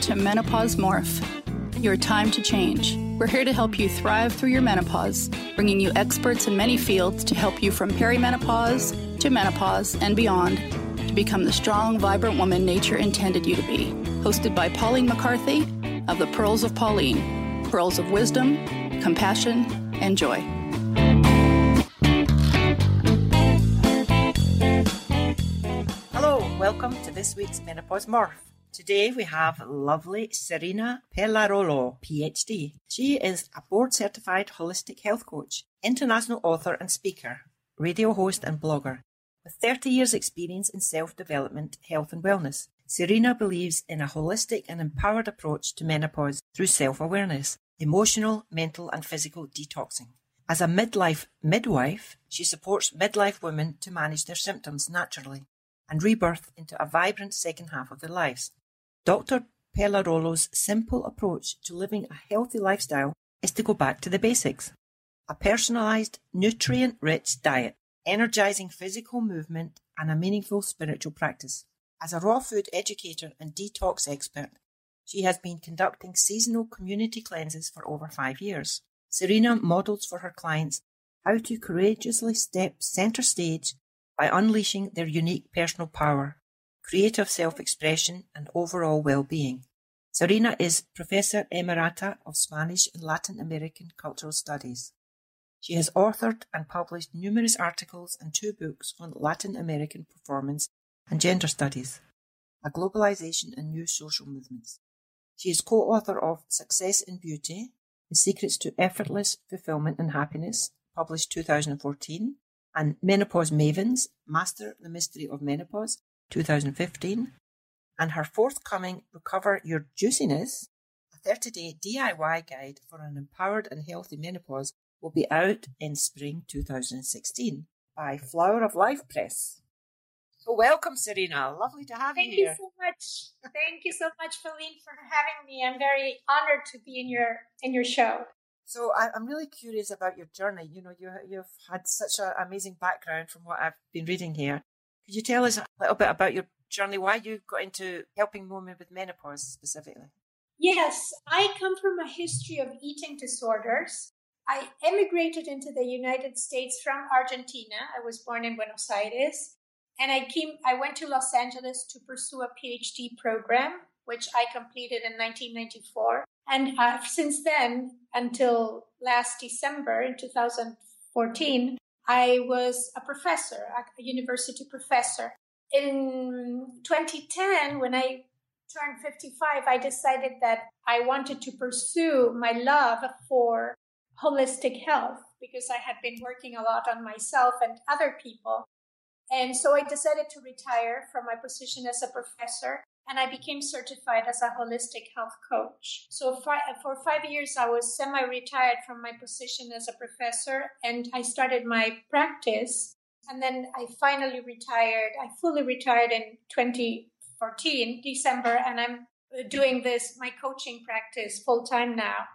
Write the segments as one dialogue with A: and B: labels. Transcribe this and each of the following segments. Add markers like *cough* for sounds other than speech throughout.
A: to Menopause Morph, your time to change. We're here to help you thrive through your menopause, bringing you experts in many fields to help you from perimenopause to menopause and beyond to become the strong, vibrant woman nature intended you to be. Hosted by Pauline McCarthy of the Pearls of Pauline, pearls of wisdom, compassion, and joy.
B: Hello, welcome to this week's Menopause Morph. Today we have lovely Sirena Pellarolo, PhD. She is a board certified holistic health coach, international author and speaker, radio host and blogger. With 30 years experience in self-development, health and wellness, Sirena believes in a holistic and empowered approach to menopause through self-awareness, emotional, mental and physical detoxing. As a midlife midwife, she supports midlife women to manage their symptoms naturally and rebirth into a vibrant second half of their lives. Dr. Pellarolo's simple approach to living a healthy lifestyle is to go back to the basics. A personalized, nutrient rich diet, energizing physical movement, and a meaningful spiritual practice. As a raw food educator and detox expert, she has been conducting seasonal community cleanses for over five years. Sirena models for her clients how to courageously step center stage by unleashing their unique personal power creative self-expression, and overall well-being. Sirena is Professor Emerita of Spanish and Latin American Cultural Studies. She has authored and published numerous articles and two books on Latin American performance and gender studies, a globalization and new social movements. She is co-author of Success in Beauty, The Secrets to Effortless Fulfillment and Happiness, published 2014, and Menopause Mavens, Master the Mystery of Menopause, 2015, and her forthcoming Recover Your Juiciness, a 30 day DIY guide for an empowered and healthy menopause, will be out in spring 2016 by Flower of Life Press. So, welcome, Sirena. Lovely to have
C: Thank
B: you here.
C: Thank you so much. Thank you so much, Pauline, for having me. I'm very honored to be in your in your show.
B: So I, am really curious about your journey. You know, you you've had such an amazing background from what I've been reading here. Could you tell us a little bit about your journey, why you got into helping women with menopause specifically?
C: Yes, I come from a history of eating disorders. I emigrated into the United States from Argentina. I was born in Buenos Aires. And I came I went to Los Angeles to pursue a PhD program, which I completed in 1994. And uh, since then, until last December in 2014, I was a professor, a university professor. In 2010, when I turned 55, I decided that I wanted to pursue my love for holistic health because I had been working a lot on myself and other people. And so I decided to retire from my position as a professor and I became certified as a holistic health coach. So for five years, I was semi retired from my position as a professor, and I started my practice. And then I finally retired. I fully retired in 2014, December, and I'm uh, doing this, my coaching practice full time now.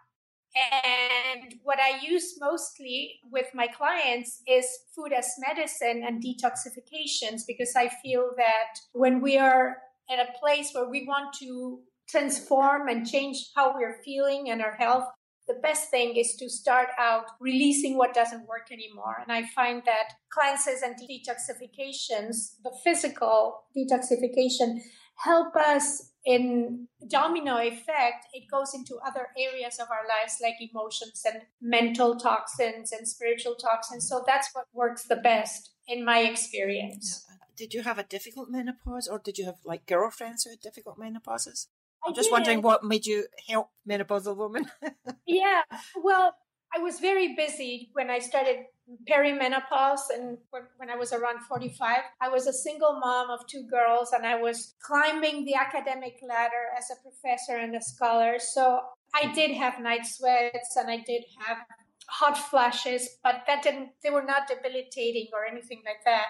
C: And what I use mostly with my clients is food as medicine and detoxifications because I feel that when we are at a place where we want to transform and change how we're feeling and our health, the best thing is to start out releasing what doesn't work anymore. And I find that cleanses and detoxifications, the physical detoxification, help us in domino effect. It goes into other areas of our lives like emotions and mental toxins and spiritual toxins. So that's what works the best in my experience.
B: Did you have a difficult menopause or did you have like girlfriends who had difficult menopauses? I'm just
C: did.
B: wondering what made you help menopausal women. *laughs*
C: yeah, well, I was very busy when I started perimenopause and when I was around 45. I was a single mom of two girls and I was climbing the academic ladder as a professor and a scholar. So I did have night sweats and I did have hot flashes, but that didn't, they were not debilitating or anything like that.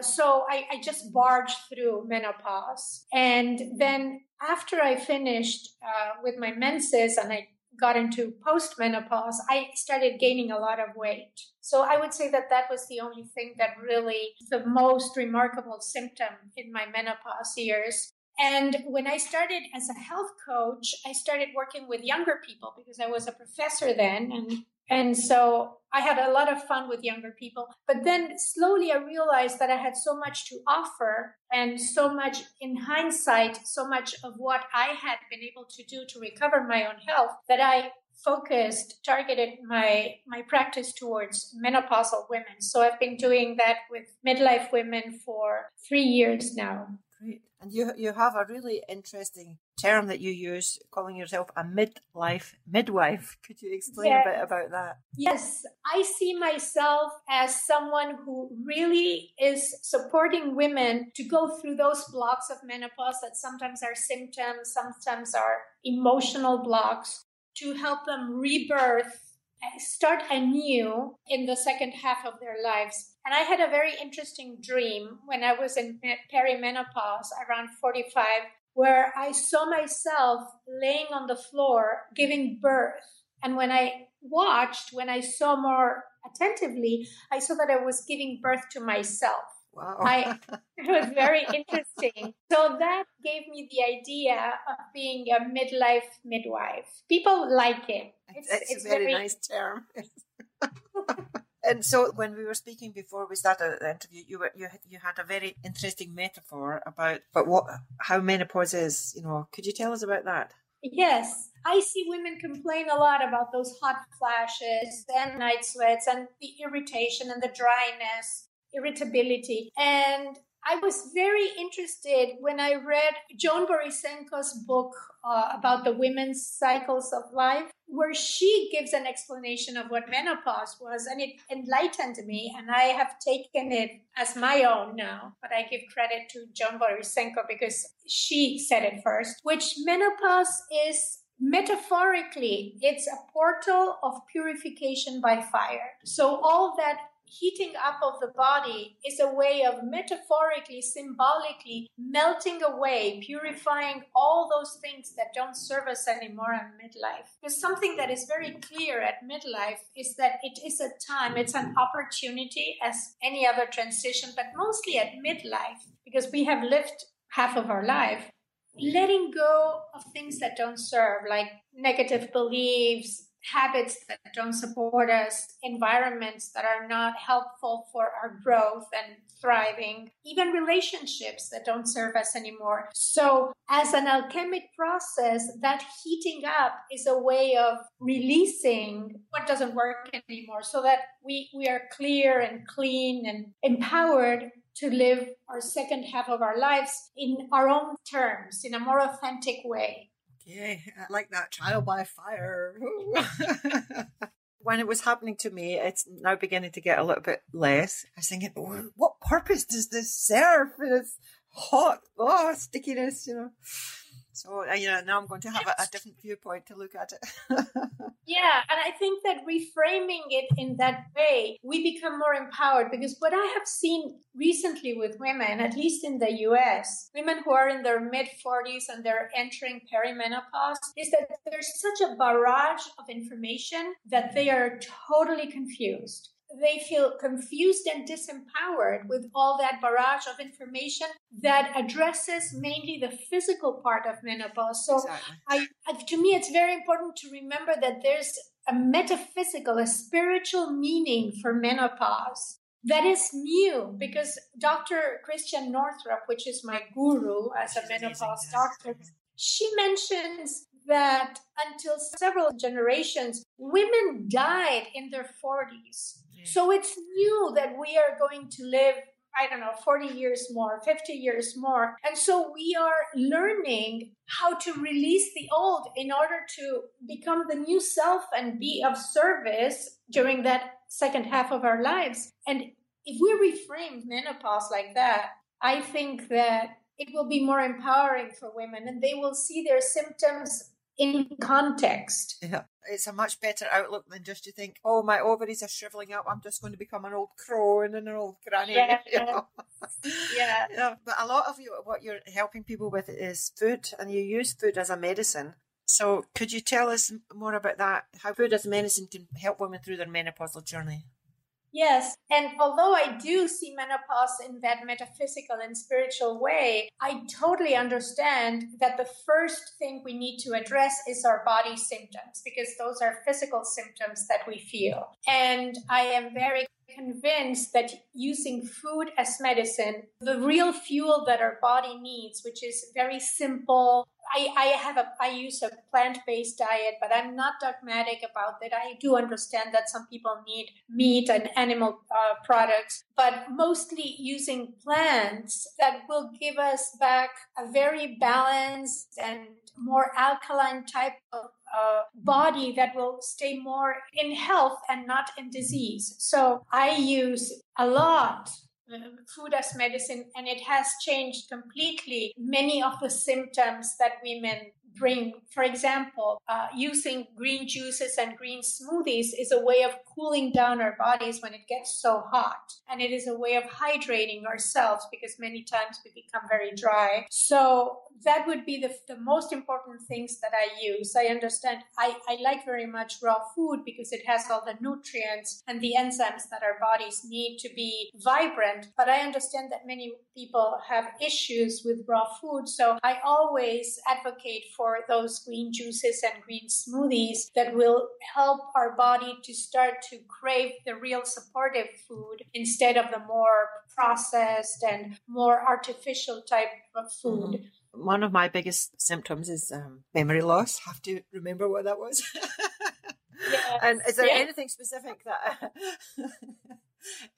C: So I, I, just barged through menopause. And then after I finished uh, with my menses and I got into postmenopause, I started gaining a lot of weight. So I would say that that was the only thing that really, the most remarkable symptom in my menopause years. And when I started as a health coach, I started working with younger people because I was a professor then. And, and so I had a lot of fun with younger people. But then slowly I realized that I had so much to offer and so much in hindsight, so much of what I had been able to do to recover my own health that I focused targeted my my practice towards menopausal women so i've been doing that with midlife women for 3 years now
B: great. And you you have a really interesting term that you use calling yourself a midlife midwife. *laughs* Could you explain yes. a bit about that?
C: Yes. I see myself as someone who really is supporting women to go through those blocks of menopause that sometimes are symptoms sometimes are emotional blocks to help them rebirth, start anew in the second half of their lives. And I had a very interesting dream when I was in perimenopause around 45, where I saw myself laying on the floor giving birth. And when I watched, when I saw more attentively, I saw that I was giving birth to myself.
B: Wow.
C: I, *laughs* it was very interesting. So that gave me the idea of being a midlife midwife. People like it.
B: It's, it's, it's a very, very nice term. *laughs* and so when we were speaking before we started the interview, you were you you had a very interesting metaphor about but what how menopause is. You know, could you tell us about that?
C: Yes, I see women complain a lot about those hot flashes and night sweats and the irritation and the dryness irritability. And I was very interested when I read Joan Borysenko's book uh, about the women's cycles of life, where she gives an explanation of what menopause was, and it enlightened me. And I have taken it as my own now, but I give credit to Joan Borisenko because she said it first, which menopause is metaphorically it's a portal of purification by fire so all that heating up of the body is a way of metaphorically, symbolically melting away, purifying all those things that don't serve us anymore in midlife. Because something that is very clear at midlife is that it is a time, it's an opportunity as any other transition, but mostly at midlife, because we have lived half of our life. Letting go of things that don't serve, like negative beliefs, habits that don't support us, environments that are not helpful for our growth and thriving, even relationships that don't serve us anymore. So, as an alchemic process, that heating up is a way of releasing what doesn't work anymore so that we, we are clear and clean and empowered to live our second half of our lives in our own terms, in a more authentic way.
B: Yeah, I like that trial by fire. *laughs* when it was happening to me, it's now beginning to get a little bit less. I was thinking, what purpose does this serve? It's hot, oh, stickiness, you know. So uh, you know, now I'm going to have a, a different viewpoint to look at it. *laughs*
C: yeah, and I think that reframing it in that way, we become more empowered because what I have seen recently with women, at least in the US, women who are in their mid 40s and they're entering perimenopause, is that there's such a barrage of information that they are totally confused they feel confused and disempowered with all that barrage of information that addresses mainly the physical part of menopause. So, exactly. I, to me, it's very important to remember that there's a metaphysical, a spiritual meaning for menopause that is new because Dr. Christiane Northrup, which is my guru as a menopause doctor, she mentions that until several generations, women died in their 40s so it's new that we are going to live I don't know, 40 years more, 50 years more. And so we are learning how to release the old in order to become the new self and be of service during that second half of our lives. And if we reframe menopause like that, I think that it will be more empowering for women and they will see their symptoms in context.
B: Yeah. It's a much better outlook than just to think, oh, my ovaries are shriveling up. I'm just going to become an old crone and an old granny.
C: Yeah. *laughs* You know? yeah. *laughs*
B: yeah. But a lot of you, what you're helping people with is food, and you use food as a medicine. So, could you tell us more about that? How food as medicine can help women through their menopausal journey?
C: Yes. And although I do see menopause in that metaphysical and spiritual way, I totally understand that the first thing we need to address is our body symptoms because those are physical symptoms that we feel. And I am very convinced that using food as medicine, the real fuel that our body needs, which is very simple, I, I have a I use a plant based diet, but I'm not dogmatic about that. I do understand that some people need meat and animal uh, products, but mostly using plants that will give us back a very balanced and more alkaline type of uh, body that will stay more in health and not in disease. So I use a lot food as medicine, and it has changed completely many of the symptoms that women For example, uh, using green juices and green smoothies is a way of cooling down our bodies when it gets so hot. And it is a way of hydrating ourselves because many times we become very dry. So that would be the, the most important things that I use. I understand I, I like very much raw food because it has all the nutrients and the enzymes that our bodies need to be vibrant. But I understand that many people have issues with raw food. So I always advocate for those green juices and green smoothies that will help our body to start to crave the real supportive food instead of the more processed and more artificial type of food. Mm-hmm
B: one of my biggest symptoms is um, memory loss. Have to remember what that was. *laughs* yes. And is there yeah. anything specific that? *laughs*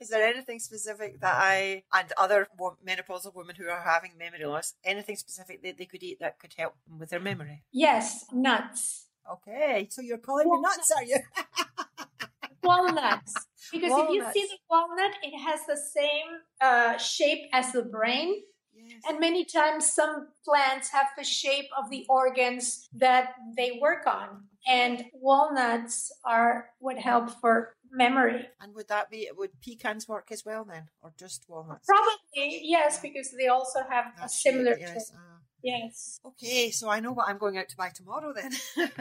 B: is there anything specific that I and other menopausal women who are having memory loss, anything specific that they could eat that could help them with their memory?
C: Yes, nuts.
B: Okay, so you're calling me nuts, are you? *laughs*
C: walnuts. Because walnuts. if you see the walnut, it has the same uh, shape as the brain. And many times, some plants have the shape of the organs that they work on. And walnuts are would help for memory.
B: And would that be would pecans work as well then, or just walnuts?
C: Probably yes, because they also have That's a similar. yes. Uh, yes.
B: Okay, so I know what I'm going out to buy tomorrow then. *laughs*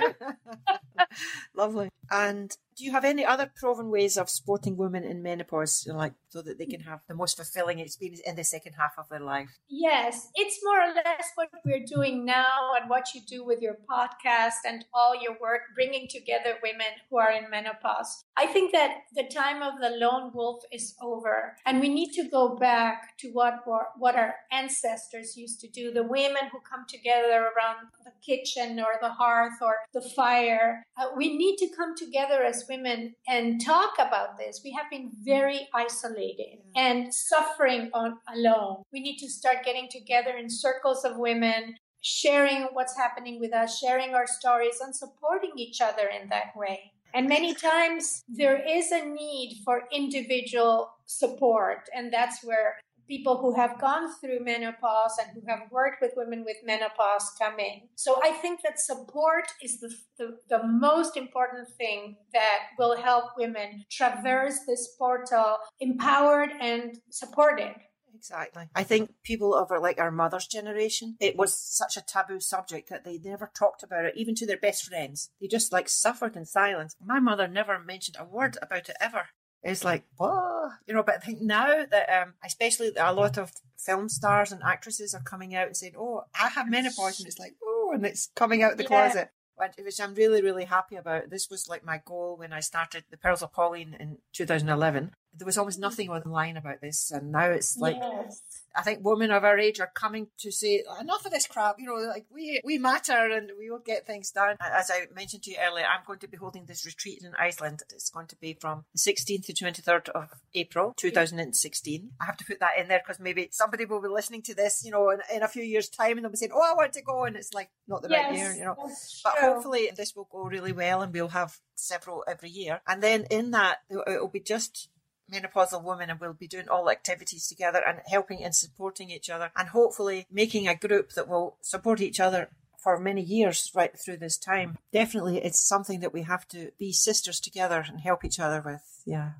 B: *laughs* Lovely. And do you have any other proven ways of supporting women in menopause, like so that they can have the most fulfilling experience in the second half of their life?
C: Yes, it's more or less what we're doing now and what you do with your podcast and all your work, bringing together women who are in menopause. I think that the time of the lone wolf is over, and we need to go back to what what our ancestors used to do. The women who come together around the kitchen or the hearth or the fire. Uh, we need to come together as women and talk about this. We have been very isolated and suffering on alone. We need to start getting together in circles of women, sharing what's happening with us, sharing our stories, and supporting each other in that way. And many times there is a need for individual support. And that's where people who have gone through menopause and who have worked with women with menopause come in. So I think that support is the, the, the most important thing that will help women traverse this portal empowered and supported.
B: Exactly. I think people of our, like our mother's generation, it was such a taboo subject that they never talked about it, even to their best friends. They just like suffered in silence. My mother never mentioned a word about it ever. It's like, what? You know, but I think now that, um, especially a lot of film stars and actresses are coming out and saying, oh, I have menopause. And it's like, oh, and it's coming out of the yeah. closet. Which I'm really, really happy about. This was like my goal when I started the Pearls of Pauline in 2011. There was almost nothing mm. online about this. And now it's like, yes. I think women of our age are coming to say enough of this crap. You know, like we we matter and we will get things done. As I mentioned to you earlier, I'm going to be holding this retreat in Iceland. It's going to be from the 16th to 23rd of April 2016. I have to put that in there because maybe somebody will be listening to this, you know, in, in, a few years' time and they'll be saying, "Oh, I want to go," and it's like not the yes, right year, you know. But hopefully this will go really well and we'll have several every year. And then in that, it'll be just menopausal women and we'll be doing all activities together and helping and supporting each other and hopefully making a group that will support each other for many years right through this time. Definitely it's something that we have to be sisters together and help each other with. Yeah.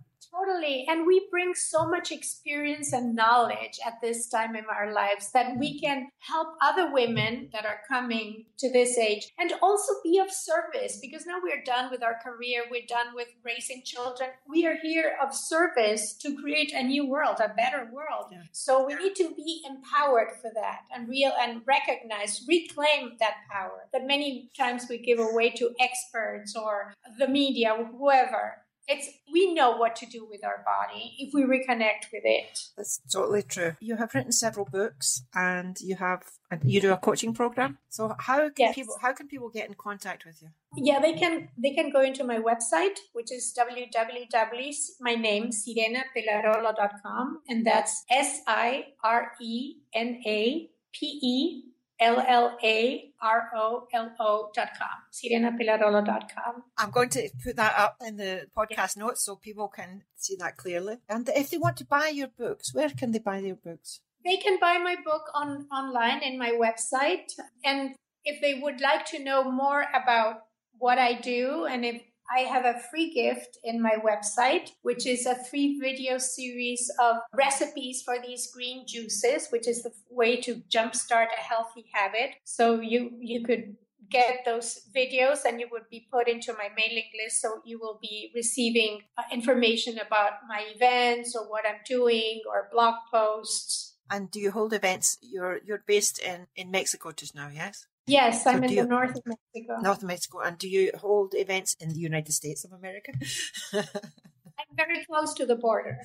C: Totally. And we bring so much experience and knowledge at this time in our lives that we can help other women that are coming to this age and also be of service because now we're done with our career, we're done with raising children. We are here of service to create a new world, a better world. Yeah. So we need to be empowered for that and real and recognize, reclaim that power that many times we give away to experts or the media, whoever it's we know what to do with our body if we reconnect with it.
B: That's totally true. You have written several books and you have you do a coaching program. So how can yes. people how can people get in contact with you?
C: Yeah they can they can go into my website which is www my name sirenapellarolo.com and that's s-i-r-e-n-a-p-e L-L-A-R-O-L-O dot com, sirenapellarolo dot com.
B: I'm going to put that up in the podcast yeah. notes so people can see that clearly. And if they want to buy your books, where can they buy your books?
C: They can buy my book on online in my website. And if they would like to know more about what I do and if I have a free gift in my website, which is a three video series of recipes for these green juices, which is the way to jumpstart a healthy habit. So you, you could get those videos and you would be put into my mailing list so you will be receiving uh, information about my events or what i'm doing or blog posts.
B: And do you hold events? You're you're based in in mexico just now yes
C: Yes, I'm so in the north of Mexico.
B: North of Mexico. And do you hold events in the United States of America? *laughs*
C: very close to the border.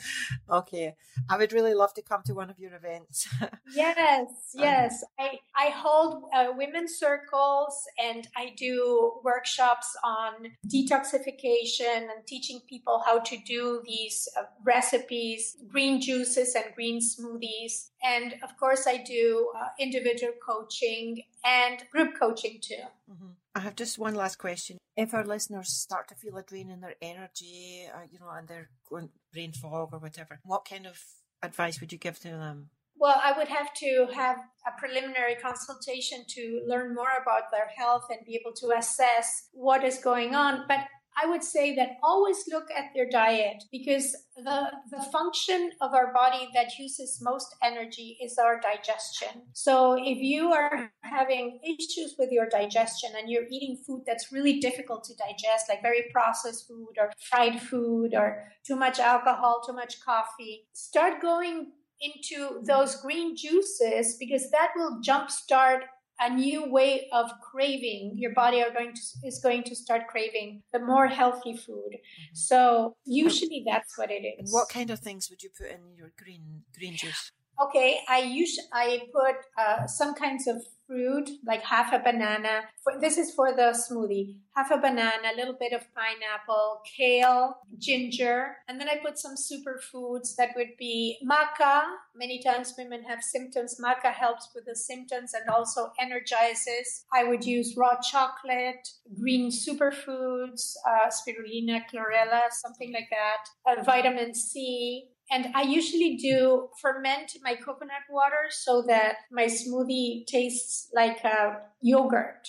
B: Okay. I would really love to come to one of your events. *laughs*
C: yes, yes. I, I hold uh, women's circles and I do workshops on detoxification and teaching people how to do these uh, recipes, green juices and green smoothies. And of course, I do uh, individual coaching and group coaching too.
B: Mm-hmm. I have just one last question. If our listeners start to feel a drain in their energy, uh, you know, and they're going brain fog or whatever, what kind of advice would you give to them?
C: Well, I would have to have a preliminary consultation to learn more about their health and be able to assess what is going on. But I would say that always look at their diet because the, the function of our body that uses most energy is our digestion. So if you are having issues with your digestion and you're eating food that's really difficult to digest, like very processed food or fried food or too much alcohol, too much coffee, start going into those green juices because that will jumpstart a new way of craving your body are going to is going to start craving the more healthy food. Mm-hmm. so usually that's what it is.
B: And what kind of things would you put in your green green juice
C: okay i use i put uh, some kinds of fruit, like half a banana. For, this is for the smoothie. Half a banana, a little bit of pineapple, kale, ginger, and then I put some superfoods that would be maca. Many times women have symptoms. Maca helps with the symptoms and also energizes. I would use raw chocolate, green superfoods, uh, spirulina, chlorella, something like that, uh, vitamin C, and I usually do ferment my coconut water so that my smoothie tastes like a yogurt.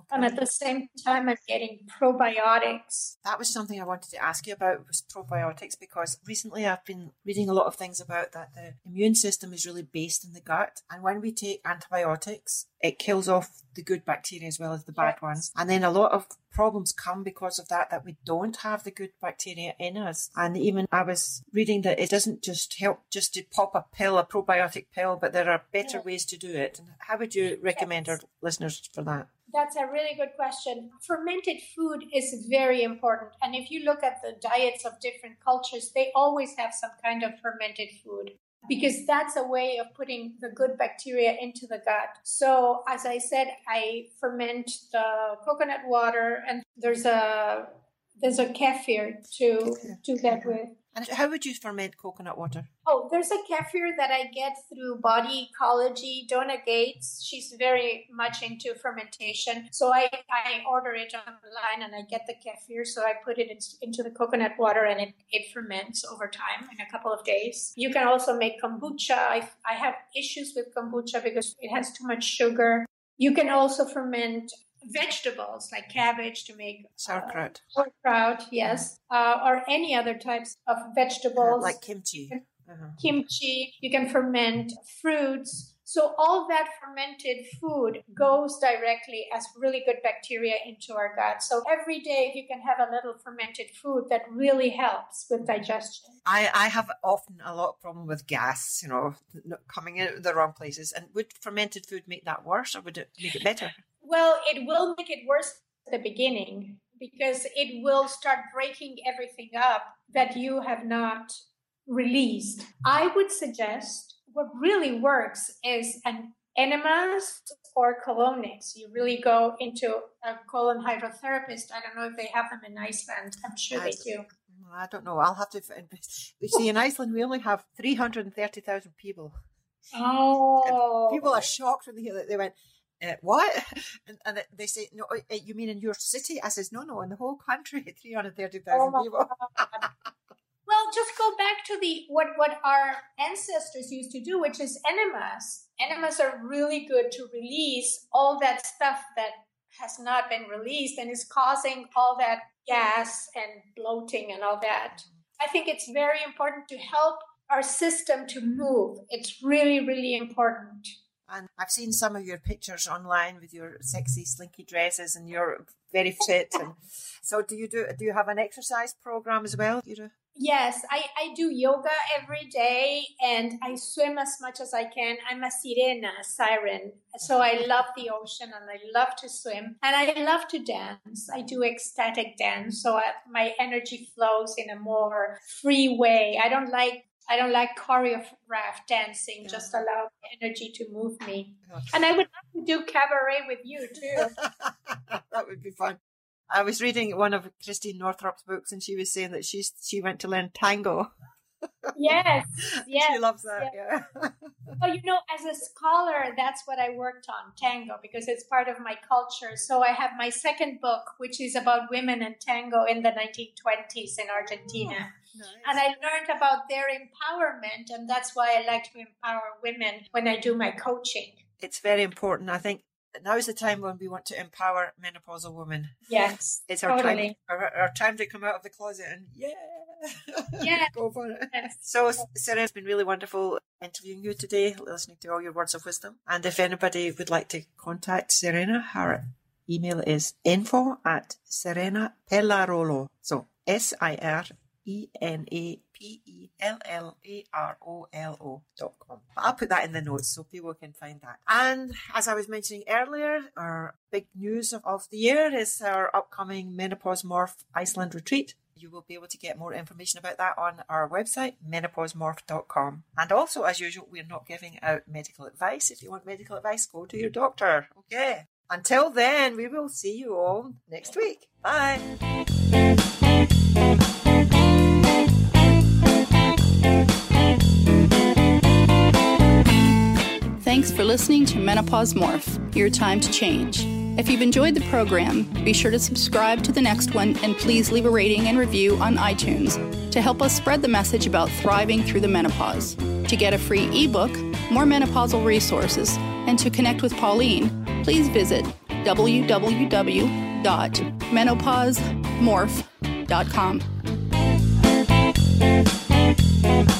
C: Okay. And at the same time, I'm getting probiotics.
B: That was something I wanted to ask you about was probiotics because recently I've been reading a lot of things about that the immune system is really based in the gut. And when we take antibiotics, it kills off the good bacteria as well as the bad yes. ones. And then a lot of problems come because of that, that we don't have the good bacteria in us. And even I was reading that it doesn't just help just to pop a pill, a probiotic pill, but there are better yeah. ways to do it. And how would you recommend yes. our listeners for that?
C: That's a really good question. Fermented food is very important. And if you look at the diets of different cultures, they always have some kind of fermented food because that's a way of putting the good bacteria into the gut. So, as I said, I ferment the coconut water and there's a there's a kefir to do that with.
B: And how would you ferment coconut water?
C: Oh, there's a kefir that I get through Body Ecology. Donna Gates, she's very much into fermentation. So I, I order it online and I get the kefir. So I put it in, into the coconut water and it, it ferments over time in a couple of days. You can also make kombucha. I, I have issues with kombucha because it has too much sugar. You can also ferment vegetables like cabbage to make
B: sauerkraut.
C: Uh, sauerkraut, yes, uh, or any other types of vegetables
B: like kimchi.
C: Uh-huh. Kimchi. You can ferment fruits. So all that fermented food goes directly as really good bacteria into our gut. So every day, if you can have a little fermented food, that really helps with digestion.
B: I, I have often a lot of problem with gas, you know, coming out of the wrong places. And would fermented food make that worse or would it make it better?
C: Well, it will make it worse at the beginning because it will start breaking everything up that you have not released. I would suggest what really works is an enemas or colonics. You really go into a colon hydrotherapist. I don't know if they have them in Iceland. I'm sure I, they do.
B: I don't know. I'll have to. *laughs* You see, in Iceland, we only have 330,000 people.
C: Oh.
B: And people are shocked when they hear that. They went, uh, what? *laughs* And, and, they say, no, uh, you mean in your city? I says, no, no, in the whole country, 330,000 *laughs* oh people. *laughs*
C: Well, just go back to the what what our ancestors used to do, which is enemas. Enemas are really good to release all that stuff that has not been released and is causing all that gas and bloating and all that. I think it's very important to help our system to move. It's really, really important.
B: And I've seen some of your pictures online with your sexy, slinky dresses, and you're very fit. And *laughs* so, do you do? Do you have an exercise program as well? You do?
C: Yes, I, I do yoga every day and I swim as much as I can. I'm a sirena, a siren. So I love the ocean and I love to swim and I love to dance. I do ecstatic dance. So I, my energy flows in a more free way. I don't like I don't like choreographed dancing. Just allow energy to move me. And I would love to do cabaret with you *laughs* too.
B: that would be fun. I was reading one of Christiane Northrup's books, and she was saying that she she went to learn tango.
C: Yes, *laughs* yes,
B: she loves that. Yeah. yeah. *laughs*
C: well, you know, as a scholar, that's what I worked on tango because it's part of my culture. So I have my second book, which is about women and tango in the 1920s in Argentina. Oh, nice. And I learned about their empowerment, and that's why I like to empower women when I do my coaching.
B: It's very important. I think now is the time when we want to empower menopausal women.
C: Yes,
B: it's our totally. time. Our, our, time to come out of the closet and yeah,
C: yeah, *laughs*
B: go for it. Yes. So, Sarah, it's been really wonderful interviewing you today, listening to all your words of wisdom. And if anybody would like to contact Sirena, her email is info at Sirena Pellarolo. So S I R E N A P E L L A R O L O dot com. I'll put that in the notes so people can find that. And as I was mentioning earlier, our big news of, of the year is our upcoming Menopause Morph Iceland retreat. You will be able to get more information about that on our website, menopausemorph.com. And also, as usual, we're not giving out medical advice. If you want medical advice, go to your doctor. Okay. Until then, we will see you all next week. Bye.
A: Thanks for listening to Menopause Morph, your time to change. If you've enjoyed the program, be sure to subscribe to the next one and please leave a rating and review on iTunes to help us spread the message about thriving through the menopause. To get a free ebook, more menopausal resources, and to connect with Pauline, please visit www.menopausemorph.com.